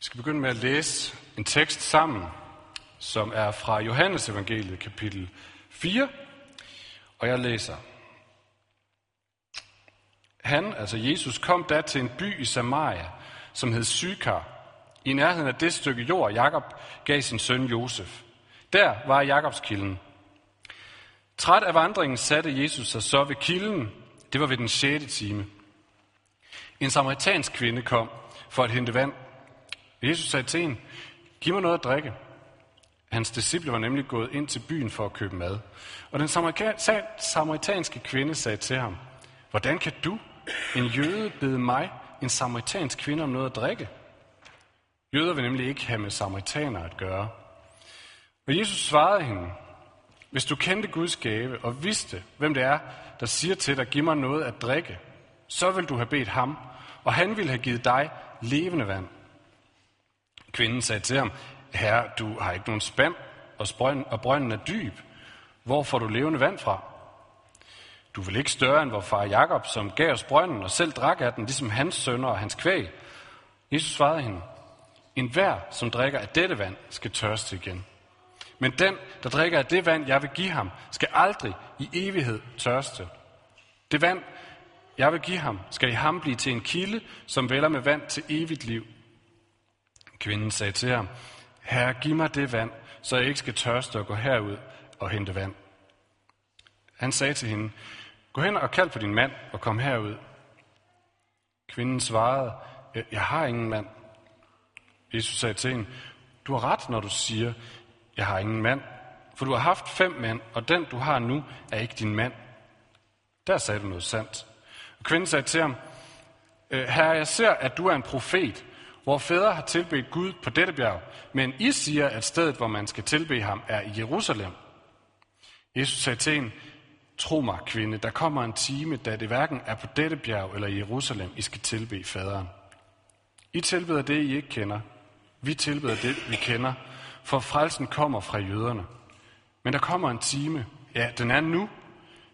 Vi skal begynde med at læse en tekst sammen, som er fra Johannes evangeliet kapitel 4, og jeg læser. Han, altså Jesus, kom da til en by i Samaria, som hed Sykar, i nærheden af det stykke jord, Jakob gav sin søn Josef. Der var Jakobs kilden. Træt af vandringen satte Jesus sig så ved kilden. Det var ved den 6. time. En samaritansk kvinde kom for at hente vand. Jesus sagde til hende, giv mig noget at drikke. Hans disciple var nemlig gået ind til byen for at købe mad. Og den samaritanske kvinde sagde til ham, hvordan kan du, en jøde, bede mig, en samaritansk kvinde, om noget at drikke? Jøder vil nemlig ikke have med samaritaner at gøre. Og Jesus svarede hende, hvis du kendte Guds gave og vidste, hvem det er, der siger til dig, giv mig noget at drikke, så vil du have bedt ham, og han ville have givet dig levende vand. Kvinden sagde til ham, Herre, du har ikke nogen spand, og, sprøn, og brønden er dyb. Hvor får du levende vand fra? Du vil ikke større end vor far Jakob, som gav os brønden og selv drak af den, ligesom hans sønner og hans kvæg. Jesus svarede hende, en hver, som drikker af dette vand, skal tørste igen. Men den, der drikker af det vand, jeg vil give ham, skal aldrig i evighed tørste. Det vand, jeg vil give ham, skal i ham blive til en kilde, som vælger med vand til evigt liv. Kvinden sagde til ham, Herre, giv mig det vand, så jeg ikke skal tørste og gå herud og hente vand. Han sagde til hende, gå hen og kald på din mand og kom herud. Kvinden svarede, jeg har ingen mand. Jesus sagde til hende, du har ret, når du siger, jeg har ingen mand, for du har haft fem mænd, og den du har nu er ikke din mand. Der sagde du noget sandt. Og kvinden sagde til ham, øh, Herre, jeg ser, at du er en profet. Hvor fædre har tilbedt Gud på dette bjerg, men I siger, at stedet, hvor man skal tilbe ham, er i Jerusalem. Jesus sagde til hende, Tro mig, kvinde, der kommer en time, da det hverken er på dette bjerg eller i Jerusalem, I skal tilbe faderen. I tilbeder det, I ikke kender. Vi tilbeder det, vi kender, for frelsen kommer fra jøderne. Men der kommer en time, ja, den er nu,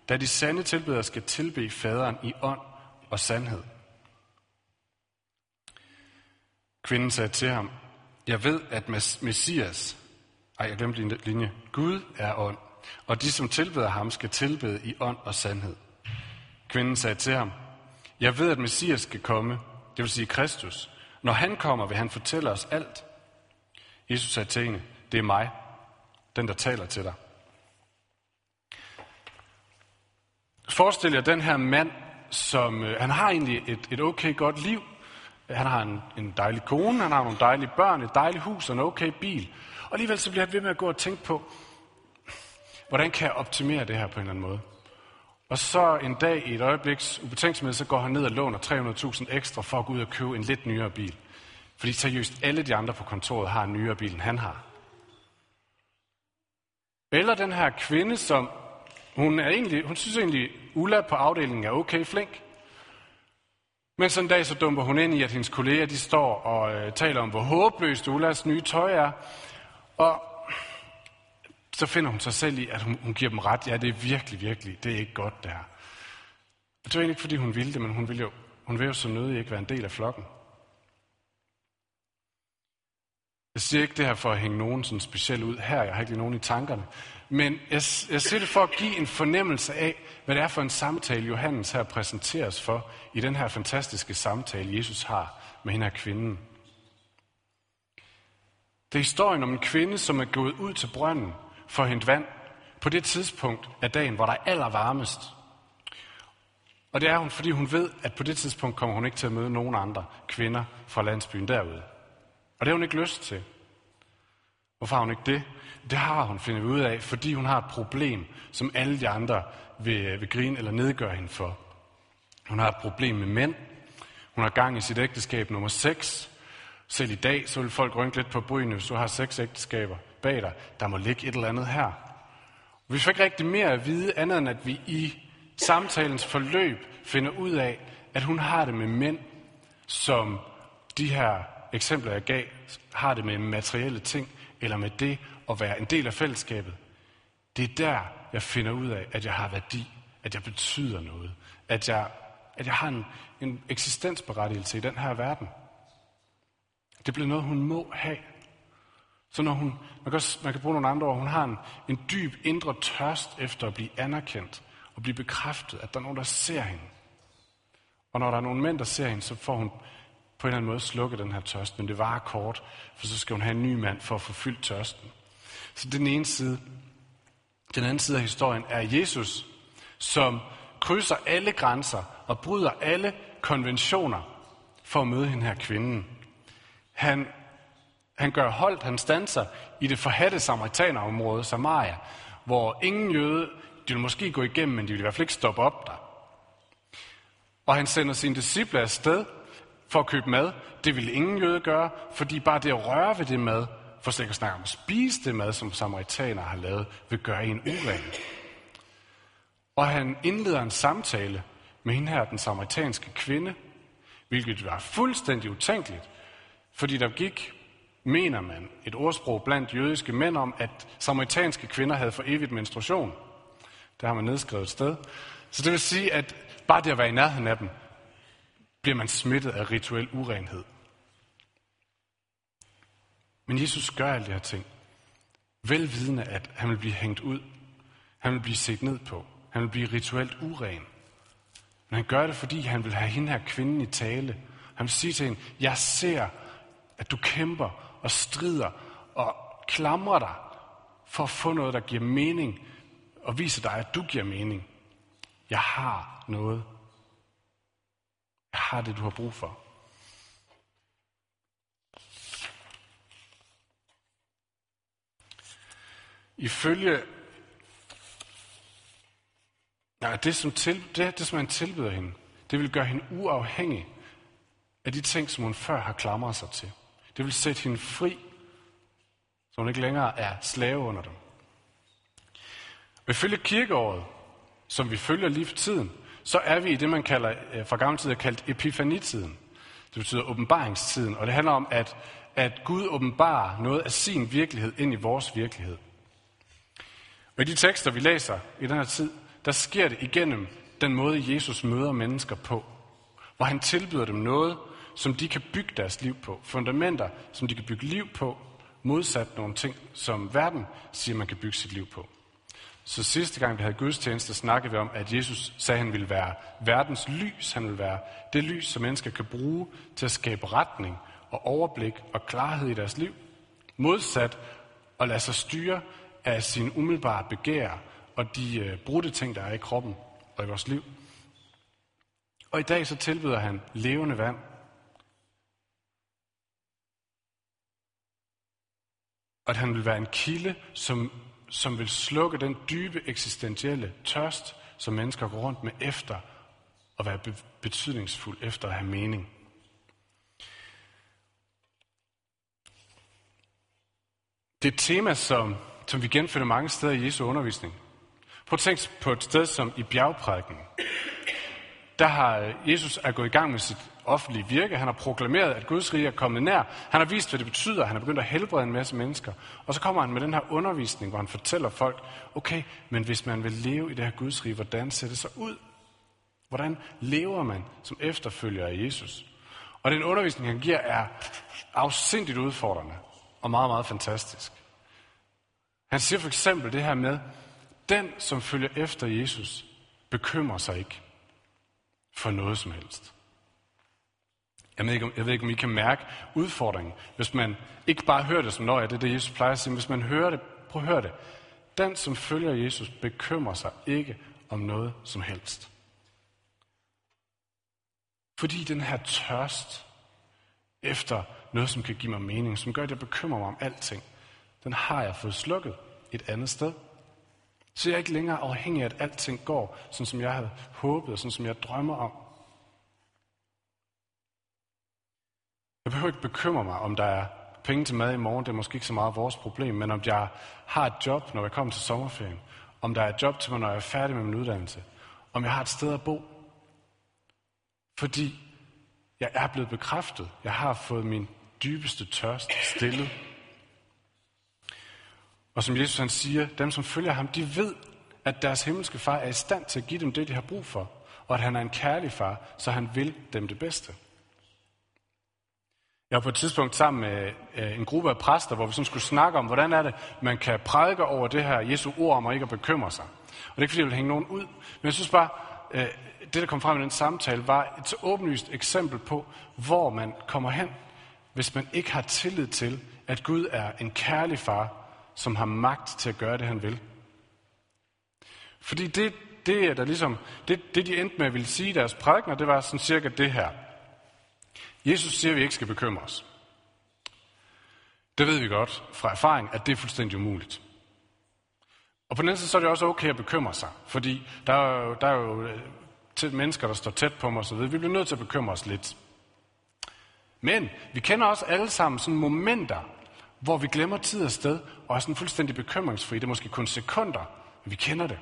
da de sande tilbedere skal tilbe faderen i ånd og sandhed. Kvinden sagde til ham, jeg ved, at Messias, ej, jeg glemte linje, Gud er ånd, og de, som tilbeder ham, skal tilbede i ånd og sandhed. Kvinden sagde til ham, jeg ved, at Messias skal komme, det vil sige Kristus. Når han kommer, vil han fortælle os alt. Jesus sagde til hende, det er mig, den der taler til dig. Forestil jer den her mand, som øh, han har egentlig et, et okay godt liv, han har en, en dejlig kone, han har nogle dejlige børn, et dejligt hus og en okay bil. Og alligevel så bliver han ved med at gå og tænke på, hvordan kan jeg optimere det her på en eller anden måde? Og så en dag i et øjebliks ubetænksomhed, så går han ned og låner 300.000 ekstra for at gå ud og købe en lidt nyere bil. Fordi seriøst, alle de andre på kontoret har en nyere bil, end han har. Eller den her kvinde, som hun, er egentlig, hun synes egentlig, Ulla på afdelingen er okay flink. Men sådan en dag så dumper hun ind i, at hendes kolleger de står og øh, taler om, hvor håbløst Ullas nye tøj er. Og så finder hun sig selv i, at hun, hun giver dem ret. Ja, det er virkelig, virkelig, det er ikke godt det her. Og det var egentlig ikke, fordi hun ville det, men hun ville jo, hun ville jo så nødig ikke være en del af flokken. Jeg siger ikke det her for at hænge nogen sådan specielt ud her. Jeg har ikke lige nogen i tankerne. Men jeg, jeg siger det for at give en fornemmelse af, hvad det er for en samtale, Johannes her præsenteres for i den her fantastiske samtale, Jesus har med hende her kvinden. Det er historien om en kvinde, som er gået ud til brønden for at hente vand på det tidspunkt af dagen, hvor der er allervarmest. Og det er hun, fordi hun ved, at på det tidspunkt kommer hun ikke til at møde nogen andre kvinder fra landsbyen derude. Og det har hun ikke lyst til. Hvorfor har hun ikke det? Det har hun, finder vi ud af, fordi hun har et problem, som alle de andre vil, vil grine eller nedgøre hende for. Hun har et problem med mænd. Hun har gang i sit ægteskab nummer 6. Selv i dag, så vil folk rynke lidt på brynene, hvis du har seks ægteskaber bag dig. Der må ligge et eller andet her. Vi får ikke rigtig mere at vide, andet end at vi i samtalens forløb finder ud af, at hun har det med mænd, som de her eksempler, jeg gav, har det med materielle ting, eller med det at være en del af fællesskabet. Det er der, jeg finder ud af, at jeg har værdi, at jeg betyder noget, at jeg, at jeg har en, en eksistensberettigelse i den her verden. Det bliver noget, hun må have. Så når hun, man kan, også, man kan bruge nogle andre ord, hun har en, en dyb indre tørst efter at blive anerkendt og blive bekræftet, at der er nogen, der ser hende. Og når der er nogle mænd, der ser hende, så får hun på en eller anden måde slukke den her tørst, men det var kort, for så skal hun have en ny mand for at få fyldt tørsten. Så den ene side. Den anden side af historien er Jesus, som krydser alle grænser og bryder alle konventioner for at møde hende her kvinden. Han, han gør holdt, han stanser i det forhatte samaritanerområde, Samaria, hvor ingen jøde, de vil måske gå igennem, men de vil i hvert fald ikke stoppe op der. Og han sender sine disciple afsted for at købe mad. Det ville ingen jøde gøre, fordi bare det at røre ved det mad, for slet ikke at snakke om at spise det mad, som samaritaner har lavet, vil gøre en uren. Og han indleder en samtale med hende her, den samaritanske kvinde, hvilket var fuldstændig utænkeligt, fordi der gik, mener man, et ordsprog blandt jødiske mænd om, at samaritanske kvinder havde for evigt menstruation. Det har man nedskrevet et sted. Så det vil sige, at bare det at være i nærheden af dem, bliver man smittet af rituel urenhed. Men Jesus gør alle de her ting. Velvidende, at han vil blive hængt ud. Han vil blive set ned på. Han vil blive rituelt uren. Men han gør det, fordi han vil have hende her kvinden i tale. Han vil sige til hende, jeg ser, at du kæmper og strider og klamrer dig for at få noget, der giver mening, og viser dig, at du giver mening. Jeg har noget. Jeg har det, du har brug for. Ifølge ja, det, som til, det, det, som han tilbyder hende, det vil gøre hende uafhængig af de ting, som hun før har klamret sig til. Det vil sætte hende fri, så hun ikke længere er slave under dem. Og ifølge kirkeåret, som vi følger lige for tiden, så er vi i det, man kalder, øh, fra gammel tid er kaldt epifanitiden. Det betyder åbenbaringstiden, og det handler om, at, at Gud åbenbarer noget af sin virkelighed ind i vores virkelighed. Og i de tekster, vi læser i den her tid, der sker det igennem den måde, Jesus møder mennesker på. Hvor han tilbyder dem noget, som de kan bygge deres liv på. Fundamenter, som de kan bygge liv på, modsat nogle ting, som verden siger, man kan bygge sit liv på. Så sidste gang vi havde gudstjeneste, snakkede vi om, at Jesus sagde, at han ville være verdens lys. Han ville være det lys, som mennesker kan bruge til at skabe retning og overblik og klarhed i deres liv. Modsat at lade sig styre af sin umiddelbare begær og de øh, brudte ting, der er i kroppen og i vores liv. Og i dag så tilbyder han levende vand. Og at han vil være en kilde, som som vil slukke den dybe eksistentielle tørst, som mennesker går rundt med efter at være betydningsfuld, efter at have mening. Det er et tema, som, som vi genfinder mange steder i Jesu undervisning. Prøv at tænke på et sted som i bjergprædiken. Der har øh, Jesus er gået i gang med sit offentlige virke. Han har proklameret, at Guds rige er kommet nær. Han har vist, hvad det betyder. Han har begyndt at helbrede en masse mennesker. Og så kommer han med den her undervisning, hvor han fortæller folk, okay, men hvis man vil leve i det her Guds rige, hvordan ser det så ud? Hvordan lever man som efterfølger af Jesus? Og den undervisning, han giver, er afsindigt udfordrende og meget, meget fantastisk. Han siger for eksempel det her med, den, som følger efter Jesus, bekymrer sig ikke for noget som helst. Jeg ved, ikke, jeg ved ikke, om I kan mærke udfordringen, hvis man ikke bare hører det som, når det er det, Jesus plejer at sige, hvis man hører det, prøv at høre det. Den, som følger Jesus, bekymrer sig ikke om noget som helst. Fordi den her tørst efter noget, som kan give mig mening, som gør, at jeg bekymrer mig om alting, den har jeg fået slukket et andet sted. Så jeg er ikke længere afhængig af, at alting går, sådan som jeg havde håbet, og sådan som jeg drømmer om. Jeg behøver ikke bekymre mig, om der er penge til mad i morgen. Det er måske ikke så meget vores problem, men om jeg har et job, når jeg kommer til sommerferien. Om der er et job til mig, når jeg er færdig med min uddannelse. Om jeg har et sted at bo. Fordi jeg er blevet bekræftet. Jeg har fået min dybeste tørst stillet. Og som Jesus han siger, dem som følger ham, de ved, at deres himmelske far er i stand til at give dem det, de har brug for. Og at han er en kærlig far, så han vil dem det bedste. Jeg var på et tidspunkt sammen med øh, en gruppe af præster, hvor vi sådan skulle snakke om, hvordan er det, man kan prædike over det her Jesu ord om at ikke at bekymre sig. Og det er ikke, fordi jeg vil hænge nogen ud, men jeg synes bare, øh, det der kom frem i den samtale, var et så åbenlyst eksempel på, hvor man kommer hen, hvis man ikke har tillid til, at Gud er en kærlig far, som har magt til at gøre det, han vil. Fordi det, det er der ligesom, det, det de endte med at ville sige i deres prædikner, det var sådan cirka det her. Jesus siger, at vi ikke skal bekymre os. Det ved vi godt fra erfaring, at det er fuldstændig umuligt. Og på den anden side så er det også okay at bekymre sig, fordi der er jo, der er jo tæt til mennesker, der står tæt på mig osv. Vi bliver nødt til at bekymre os lidt. Men vi kender også alle sammen sådan momenter, hvor vi glemmer tid og sted, og er sådan fuldstændig bekymringsfri. Det er måske kun sekunder, men vi kender det.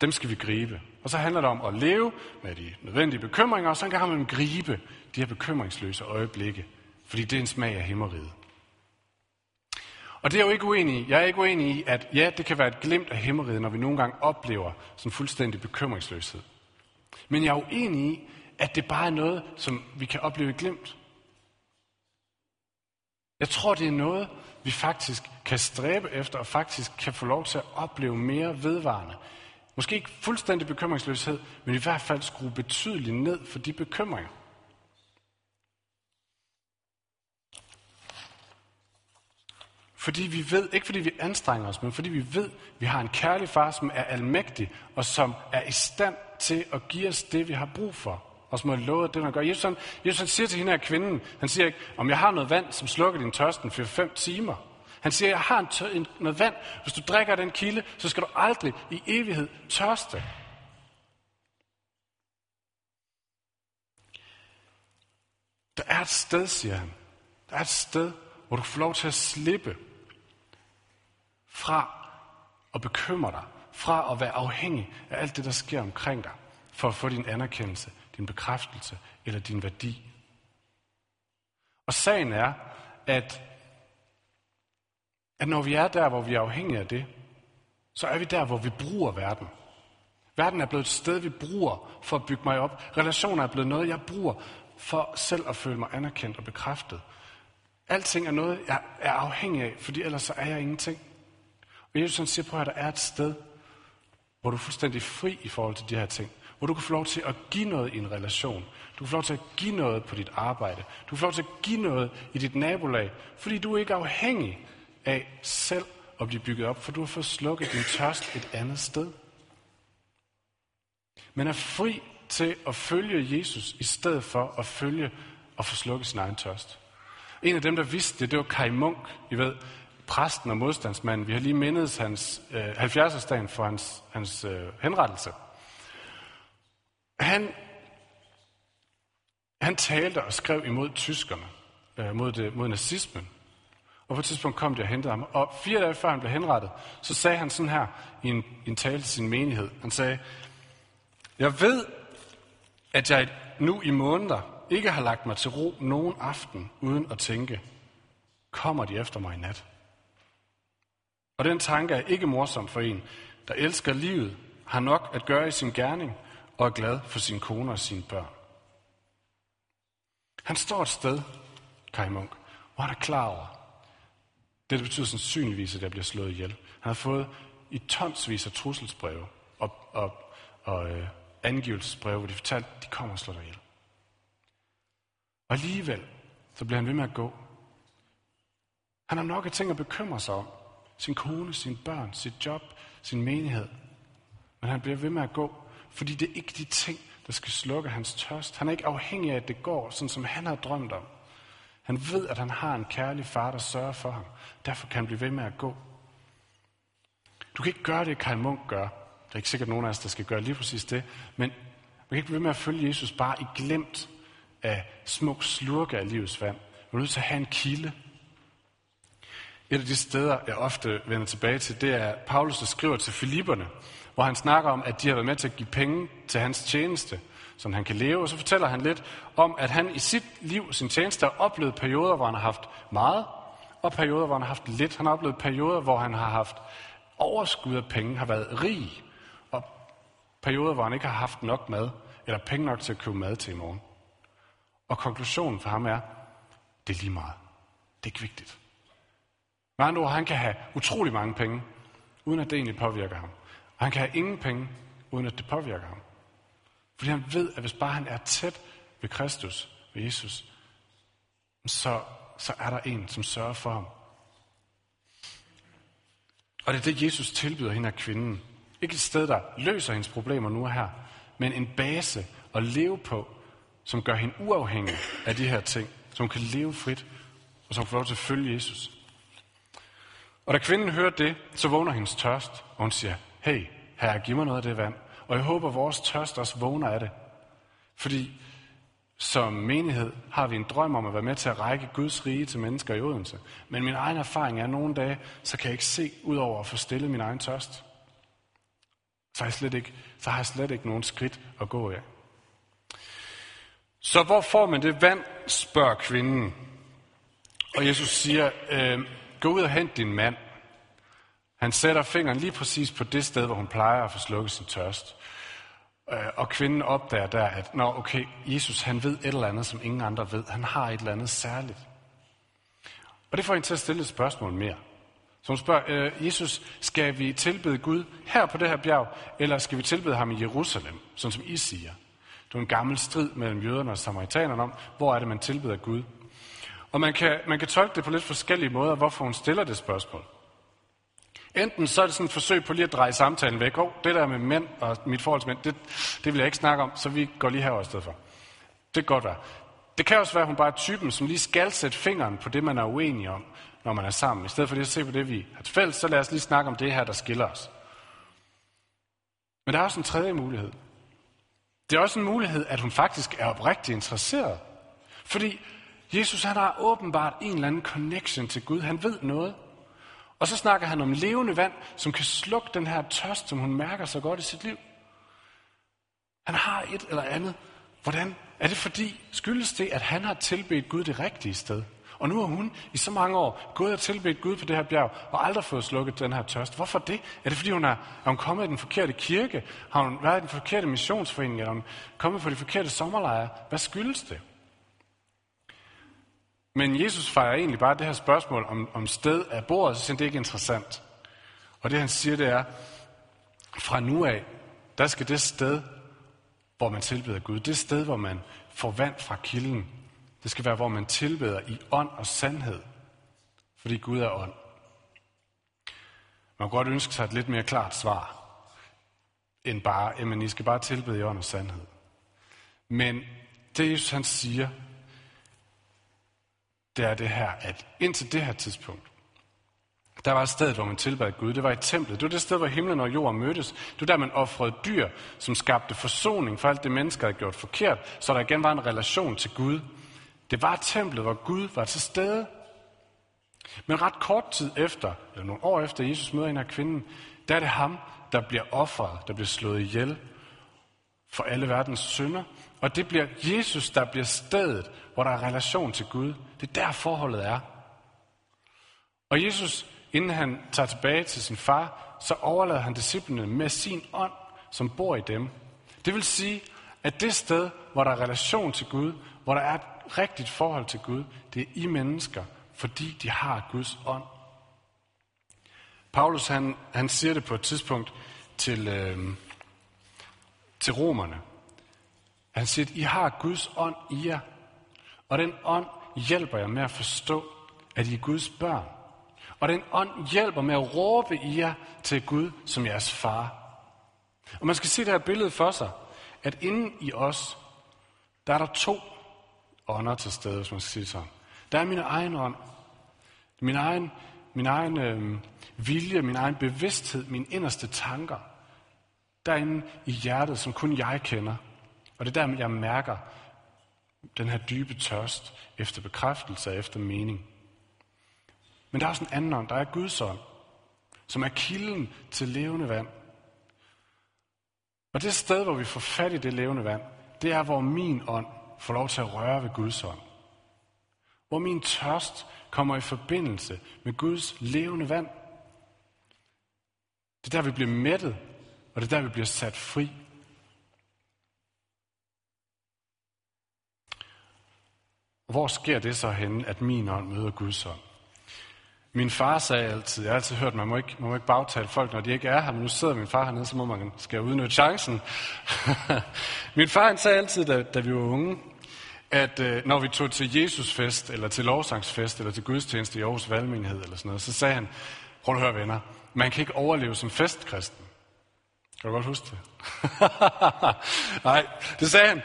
Dem skal vi gribe. Og så handler det om at leve med de nødvendige bekymringer, og så kan man gribe de her bekymringsløse øjeblikke, fordi det er en smag af himmeriget. Og det er jeg jo ikke uenig i. Jeg er ikke uenig i, at ja, det kan være et glimt af himmeriget, når vi nogle gange oplever sådan fuldstændig bekymringsløshed. Men jeg er uenig i, at det bare er noget, som vi kan opleve glimt. Jeg tror, det er noget, vi faktisk kan stræbe efter, og faktisk kan få lov til at opleve mere vedvarende. Måske ikke fuldstændig bekymringsløshed, men i hvert fald skrue betydeligt ned for de bekymringer. Fordi vi ved, ikke fordi vi anstrenger os, men fordi vi ved, vi har en kærlig far, som er almægtig, og som er i stand til at give os det, vi har brug for. Og som har lovet det, man gør. Jesus, han, Jesus han siger til hende her kvinden, han siger ikke, om jeg har noget vand, som slukker din tørsten for fem timer. Han siger, jeg har en tør, en, noget vand. Hvis du drikker den kilde, så skal du aldrig i evighed tørste. Der er et sted, siger han. Der er et sted, hvor du får lov til at slippe fra at bekymre dig, fra at være afhængig af alt det, der sker omkring dig, for at få din anerkendelse, din bekræftelse eller din værdi. Og sagen er, at, at når vi er der, hvor vi er afhængige af det, så er vi der, hvor vi bruger verden. Verden er blevet et sted, vi bruger for at bygge mig op. Relationer er blevet noget, jeg bruger for selv at føle mig anerkendt og bekræftet. Alting er noget, jeg er afhængig af, fordi ellers så er jeg ingenting. Og Jesus han siger på, at der er et sted, hvor du er fuldstændig fri i forhold til de her ting. Hvor du kan få lov til at give noget i en relation. Du kan få lov til at give noget på dit arbejde. Du kan få lov til at give noget i dit nabolag. Fordi du er ikke afhængig af selv at blive bygget op, for du har fået slukket din tørst et andet sted. Men er fri til at følge Jesus, i stedet for at følge og få slukket sin egen tørst. En af dem, der vidste det, det var Kai Munk. I ved, præsten og modstandsmanden. Vi har lige mindet hans øh, 70-årsdagen for hans, hans øh, henrettelse. Han, han talte og skrev imod tyskerne, øh, mod, det, mod nazismen. Og på et tidspunkt kom de og hentede ham. Og fire dage før han blev henrettet, så sagde han sådan her i en, i en tale til sin menighed. Han sagde, jeg ved, at jeg nu i måneder ikke har lagt mig til ro nogen aften uden at tænke, kommer de efter mig i nat? Og den tanke er ikke morsom for en, der elsker livet, har nok at gøre i sin gerning og er glad for sin kone og sine børn. Han står et sted, Kai Munk, hvor han er klar over, det, betyder sandsynligvis, at jeg bliver slået ihjel. Han har fået i tonsvis af trusselsbreve og, og, og øh, angivelsesbreve, hvor de fortalte, at de kommer og slår dig ihjel. Og alligevel, så bliver han ved med at gå. Han har nok af ting at bekymre sig om sin kone, sine børn, sit job, sin menighed. Men han bliver ved med at gå, fordi det er ikke de ting, der skal slukke hans tørst. Han er ikke afhængig af, at det går, sådan som han har drømt om. Han ved, at han har en kærlig far, der sørger for ham. Derfor kan han blive ved med at gå. Du kan ikke gøre det, Karl Munk gør. Der er ikke sikkert nogen af os, der skal gøre lige præcis det. Men man kan ikke blive ved med at følge Jesus bare i glemt af smuk slurke af livets vand. Man er nødt til at have en kilde, et af de steder, jeg ofte vender tilbage til, det er Paulus, der skriver til Filipperne, hvor han snakker om, at de har været med til at give penge til hans tjeneste, så han kan leve. Og så fortæller han lidt om, at han i sit liv, sin tjeneste, har oplevet perioder, hvor han har haft meget, og perioder, hvor han har haft lidt. Han har oplevet perioder, hvor han har haft overskud af penge, har været rig, og perioder, hvor han ikke har haft nok mad, eller penge nok til at købe mad til i morgen. Og konklusionen for ham er, det er lige meget. Det er ikke vigtigt. Med andre ord, han kan have utrolig mange penge, uden at det egentlig påvirker ham. Og han kan have ingen penge, uden at det påvirker ham. Fordi han ved, at hvis bare han er tæt ved Kristus, ved Jesus, så, så er der en, som sørger for ham. Og det er det, Jesus tilbyder hende af kvinden. Ikke et sted, der løser hendes problemer nu og her, men en base at leve på, som gør hende uafhængig af de her ting, som kan leve frit, og som får lov til at følge Jesus. Og da kvinden hører det, så vågner hendes tørst, og hun siger, hey, herre, giv mig noget af det vand. Og jeg håber, at vores tørst også vågner af det. Fordi som menighed har vi en drøm om at være med til at række Guds rige til mennesker i Odense. Men min egen erfaring er, at nogle dage, så kan jeg ikke se ud over at få stillet min egen tørst. Så har jeg slet ikke, så har jeg slet ikke nogen skridt at gå af. Så hvor får man det vand, spørger kvinden. Og Jesus siger, øh, gå ud og hent din mand. Han sætter fingeren lige præcis på det sted, hvor hun plejer at få slukket sin tørst. Øh, og kvinden opdager der, at Nå, okay, Jesus han ved et eller andet, som ingen andre ved. Han har et eller andet særligt. Og det får hende til at stille et spørgsmål mere. Så hun spørger, øh, Jesus, skal vi tilbede Gud her på det her bjerg, eller skal vi tilbede ham i Jerusalem, sådan som I siger? Det er en gammel strid mellem jøderne og samaritanerne om, hvor er det, man tilbeder Gud. Og man kan, man kan tolke det på lidt forskellige måder, hvorfor hun stiller det spørgsmål. Enten så er det sådan et forsøg på lige at dreje samtalen væk. Oh, det der med mænd og mit forhold til mænd, det, det vil jeg ikke snakke om, så vi går lige herover i stedet for. Det kan godt være. Det kan også være, at hun bare er typen, som lige skal sætte fingeren på det, man er uenig om, når man er sammen. I stedet for lige at se på det, vi har til fælles, så lad os lige snakke om det her, der skiller os. Men der er også en tredje mulighed. Det er også en mulighed, at hun faktisk er oprigtigt interesseret. Fordi Jesus han har åbenbart en eller anden connection til Gud. Han ved noget. Og så snakker han om levende vand, som kan slukke den her tørst, som hun mærker så godt i sit liv. Han har et eller andet. Hvordan? Er det fordi, skyldes det, at han har tilbedt Gud det rigtige sted? Og nu har hun i så mange år gået og tilbedt Gud på det her bjerg, og aldrig fået slukket den her tørst. Hvorfor det? Er det fordi, hun er, er hun kommet i den forkerte kirke? Har hun været i den forkerte missionsforening? Er hun kommet på de forkerte sommerlejre? Hvad skyldes det? Men Jesus fejrer egentlig bare det her spørgsmål om, om sted af bordet, så synes det ikke interessant. Og det han siger, det er, fra nu af, der skal det sted, hvor man tilbeder Gud, det sted, hvor man får vand fra kilden, det skal være, hvor man tilbeder i ånd og sandhed, fordi Gud er ånd. Man kan godt ønske sig et lidt mere klart svar, end bare, jamen I skal bare tilbede i ånd og sandhed. Men det Jesus han siger, det er det her, at indtil det her tidspunkt, der var et sted, hvor man tilbad Gud. Det var et tempel. Det var det sted, hvor himlen og jorden mødtes. Det var der, man offrede dyr, som skabte forsoning for alt det, mennesker havde gjort forkert, så der igen var en relation til Gud. Det var templet, hvor Gud var til stede. Men ret kort tid efter, eller nogle år efter Jesus møder en af kvinden, der er det ham, der bliver offret, der bliver slået ihjel for alle verdens synder. Og det bliver Jesus, der bliver stedet, hvor der er relation til Gud. Det er der forholdet er. Og Jesus, inden han tager tilbage til sin far, så overlader han disciplene med sin ånd, som bor i dem. Det vil sige, at det sted, hvor der er relation til Gud, hvor der er et rigtigt forhold til Gud, det er I mennesker, fordi de har Guds ånd. Paulus han, han siger det på et tidspunkt til, øh, til romerne. Han siger, at I har Guds ånd i jer, og den ånd hjælper jer med at forstå, at I er Guds børn. Og den ånd hjælper med at råbe i jer til Gud som jeres far. Og man skal se det her billede for sig, at inden i os, der er der to ånder til stede, hvis man skal sige sådan. Der er min egen ånd. Min egen, min egen øh, vilje, min egen bevidsthed, mine inderste tanker. Derinde i hjertet, som kun jeg kender. Og det er der, jeg mærker den her dybe tørst efter bekræftelse og efter mening. Men der er også en anden ånd, der er Guds ånd, som er kilden til levende vand. Og det sted, hvor vi får fat i det levende vand, det er, hvor min ånd får lov til at røre ved Guds ånd. Hvor min tørst kommer i forbindelse med Guds levende vand. Det er der, vi bliver mættet, og det er der, vi bliver sat fri. Og hvor sker det så henne, at min ånd møder Guds ånd? Min far sagde altid, jeg har altid hørt, at man må ikke, man må ikke bagtale folk, når de ikke er her, men nu sidder min far hernede, så må man skal udnytte chancen. min far han sagde altid, da, da vi var unge, at øh, når vi tog til Jesusfest, eller til lovsangsfest, eller til gudstjeneste i Aarhus Valgmenighed, eller sådan noget, så sagde han, prøv at høre venner, man kan ikke overleve som festkristen. Kan du godt huske det? Nej, det sagde han.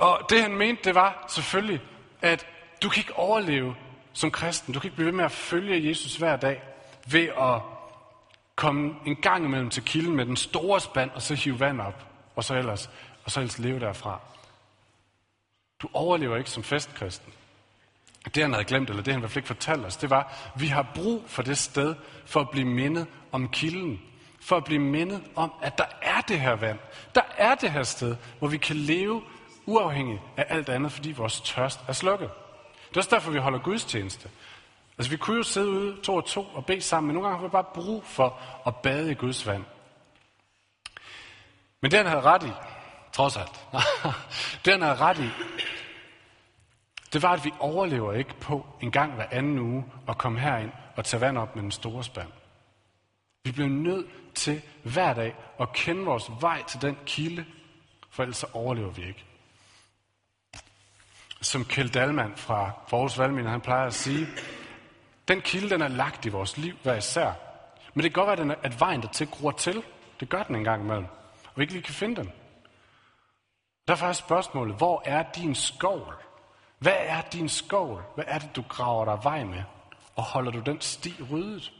Og det han mente, det var selvfølgelig, at du kan ikke overleve som kristen. Du kan ikke blive ved med at følge Jesus hver dag ved at komme en gang imellem til kilden med den store spand, og så hive vand op, og så ellers, og så ellers leve derfra. Du overlever ikke som festkristen. Det han havde glemt, eller det han i hvert fald ikke fortalte os, det var, at vi har brug for det sted, for at blive mindet om kilden. For at blive mindet om, at der er det her vand. Der er det her sted, hvor vi kan leve uafhængigt af alt andet, fordi vores tørst er slukket. Det er også derfor, vi holder gudstjeneste. Altså, vi kunne jo sidde ude to og to og bede sammen, men nogle gange har vi bare brug for at bade i Guds vand. Men det, han havde ret i, trods alt, det, han havde ret i, det var, at vi overlever ikke på en gang hver anden uge at komme herind og tage vand op med den store spand. Vi bliver nødt til hver dag at kende vores vej til den kilde, for ellers så overlever vi ikke som Kjeld Dalman fra Forhus Valgmine, han plejer at sige, den kilde, den er lagt i vores liv hver især. Men det kan godt være, at vejen der til gror til. Det gør den en gang imellem. Og vi ikke lige kan finde den. Derfor er spørgsmålet, hvor er din skovl? Hvad er din skovl? Hvad er det, du graver dig vej med? Og holder du den sti ryddet?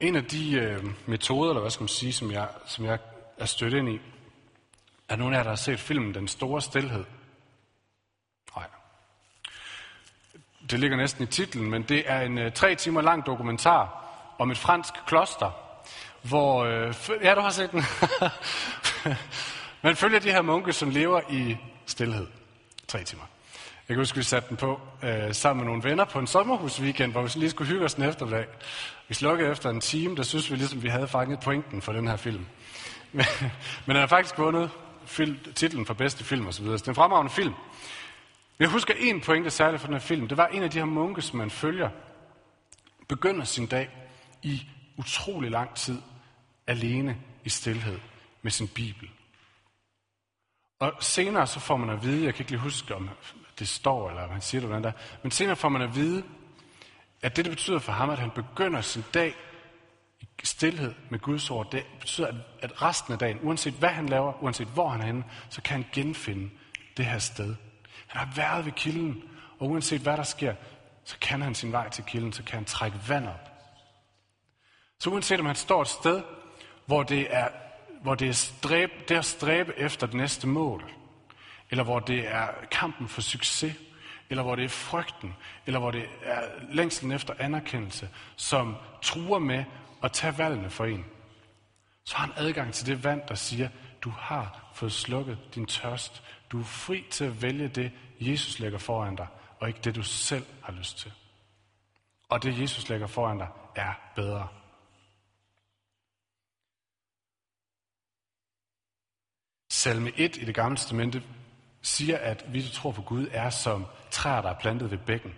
En af de øh, metoder, eller hvad skal man sige, som jeg, som jeg er stødt ind i, er nogen af jer, der har set filmen Den Store Stilhed? Nej. Det ligger næsten i titlen, men det er en uh, tre timer lang dokumentar om et fransk kloster, hvor... Øh, ja, du har set den. Man følger de her munke, som lever i stillhed. Tre timer. Jeg kan huske, vi satte den på øh, sammen med nogle venner på en sommerhusweekend, hvor vi lige skulle hygge os en eftermiddag. Vi slukkede efter en time, der synes vi ligesom, vi havde fanget pointen for den her film. Men, men den har faktisk vundet titlen for bedste film osv. Så det er en fremragende film. Jeg husker en pointe særligt fra den her film. Det var en af de her munke, som man følger, begynder sin dag i utrolig lang tid alene i stillhed med sin bibel. Og senere så får man at vide, jeg kan ikke lige huske, om det står, eller om man siger det, hvordan der, men senere får man at vide, at det, det betyder for ham, at han begynder sin dag stillhed med Guds ord, det betyder, at resten af dagen, uanset hvad han laver, uanset hvor han er henne, så kan han genfinde det her sted. Han har været ved kilden, og uanset hvad der sker, så kan han sin vej til kilden, så kan han trække vand op. Så uanset om han står et sted, hvor det er, hvor det er, stræb, det er at stræbe efter det næste mål, eller hvor det er kampen for succes, eller hvor det er frygten, eller hvor det er længslen efter anerkendelse, som truer med at tage valgene for en, så har han adgang til det vand, der siger, du har fået slukket din tørst. Du er fri til at vælge det, Jesus lægger foran dig, og ikke det, du selv har lyst til. Og det, Jesus lægger foran dig, er bedre. Salme 1 i det gamle testamente siger, at vi, der tror på Gud, er som træer, der er plantet ved bækken.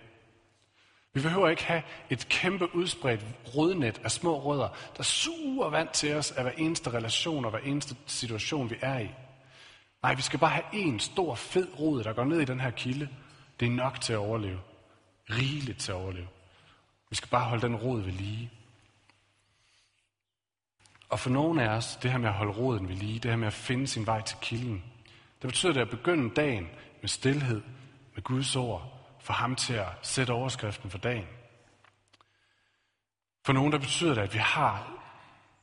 Vi behøver ikke have et kæmpe udspredt rodnet af små rødder, der suger vand til os af hver eneste relation og hver eneste situation, vi er i. Nej, vi skal bare have en stor, fed rod, der går ned i den her kilde. Det er nok til at overleve. Rigeligt til at overleve. Vi skal bare holde den rod ved lige. Og for nogle af os, det her med at holde roden ved lige, det her med at finde sin vej til kilden, det betyder det at begynde dagen med stillhed, med Guds ord, for ham til at sætte overskriften for dagen. For nogen, der betyder det, at vi har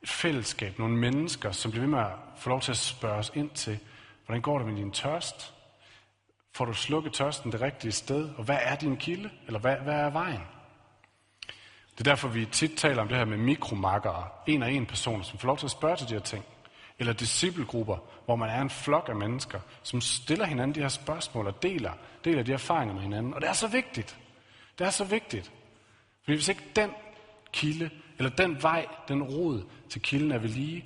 et fællesskab, nogle mennesker, som bliver ved med at få lov til at spørge os ind til, hvordan går det med din tørst? Får du slukket tørsten det rigtige sted? Og hvad er din kilde? Eller hvad, hvad er vejen? Det er derfor, vi tit taler om det her med mikromakkere, en og en personer, som får lov til at spørge til de her ting. Eller disciplegrupper, hvor man er en flok af mennesker, som stiller hinanden de her spørgsmål og deler, deler de erfaringer med hinanden. Og det er så vigtigt. Det er så vigtigt. Fordi hvis ikke den kilde, eller den vej, den rod til kilden er ved lige,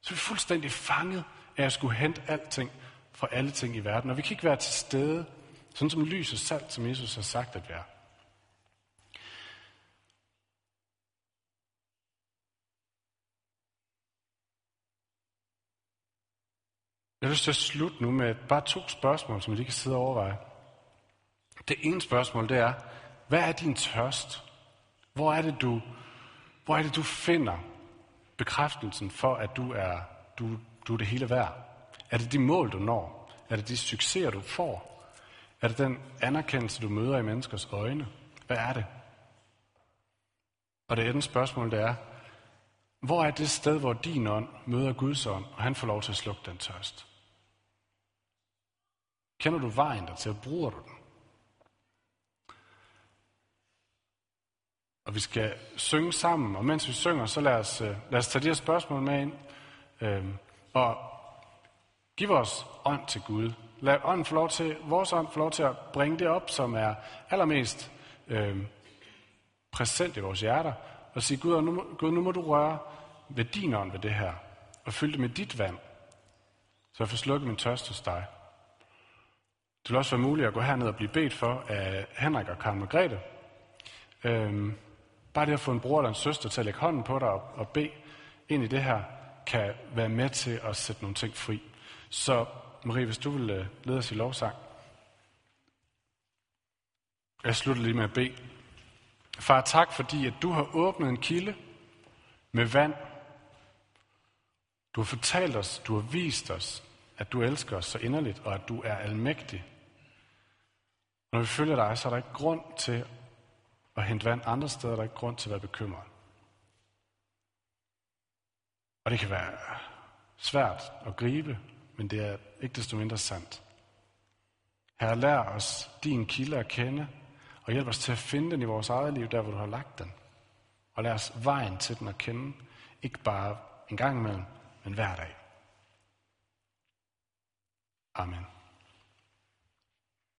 så er vi fuldstændig fanget af at skulle hente alting for alle ting i verden. Og vi kan ikke være til stede, sådan som lys og salt, som Jesus har sagt at være. Jeg har lyst til at slutte nu med bare to spørgsmål, som vi lige kan sidde og overveje. Det ene spørgsmål, det er, hvad er din tørst? Hvor er det, du, hvor er det, du finder bekræftelsen for, at du er, du, du er det hele værd? Er det de mål, du når? Er det de succeser, du får? Er det den anerkendelse, du møder i menneskers øjne? Hvad er det? Og det andet spørgsmål, det er, hvor er det sted, hvor din ånd møder Guds ånd, og han får lov til at slukke den tørst? Kender du vejen dertil? bruger du den? Og vi skal synge sammen, og mens vi synger, så lad os, øh, lad os tage de her spørgsmål med ind. Øh, og giv vores ånd til Gud. Lad ånden få lov til, vores ånd få lov til at bringe det op, som er allermest øh, præsent i vores hjerter. Og sige, Gud nu, Gud, nu må du røre ved din ånd ved det her. Og fylde det med dit vand. Så jeg får slukket min tørst hos dig. Det vil også være muligt at gå herned og blive bedt for af Henrik og Karen Margrethe. Øhm, bare det at få en bror eller en søster til at lægge hånden på dig og, og bede ind i det her, kan være med til at sætte nogle ting fri. Så Marie, hvis du vil øh, lede os i lovsang. Jeg slutter lige med at bede. Far, tak fordi, at du har åbnet en kilde med vand. Du har fortalt os, du har vist os, at du elsker os så inderligt, og at du er almægtig. Når vi følger dig, så er der ikke grund til at hente vand andre steder, er der ikke grund til at være bekymret. Og det kan være svært at gribe, men det er ikke desto mindre sandt. Herre, lær os din kilde at kende, og hjælp os til at finde den i vores eget liv, der hvor du har lagt den. Og lad os vejen til den at kende, ikke bare en gang imellem, men hver dag. Amen.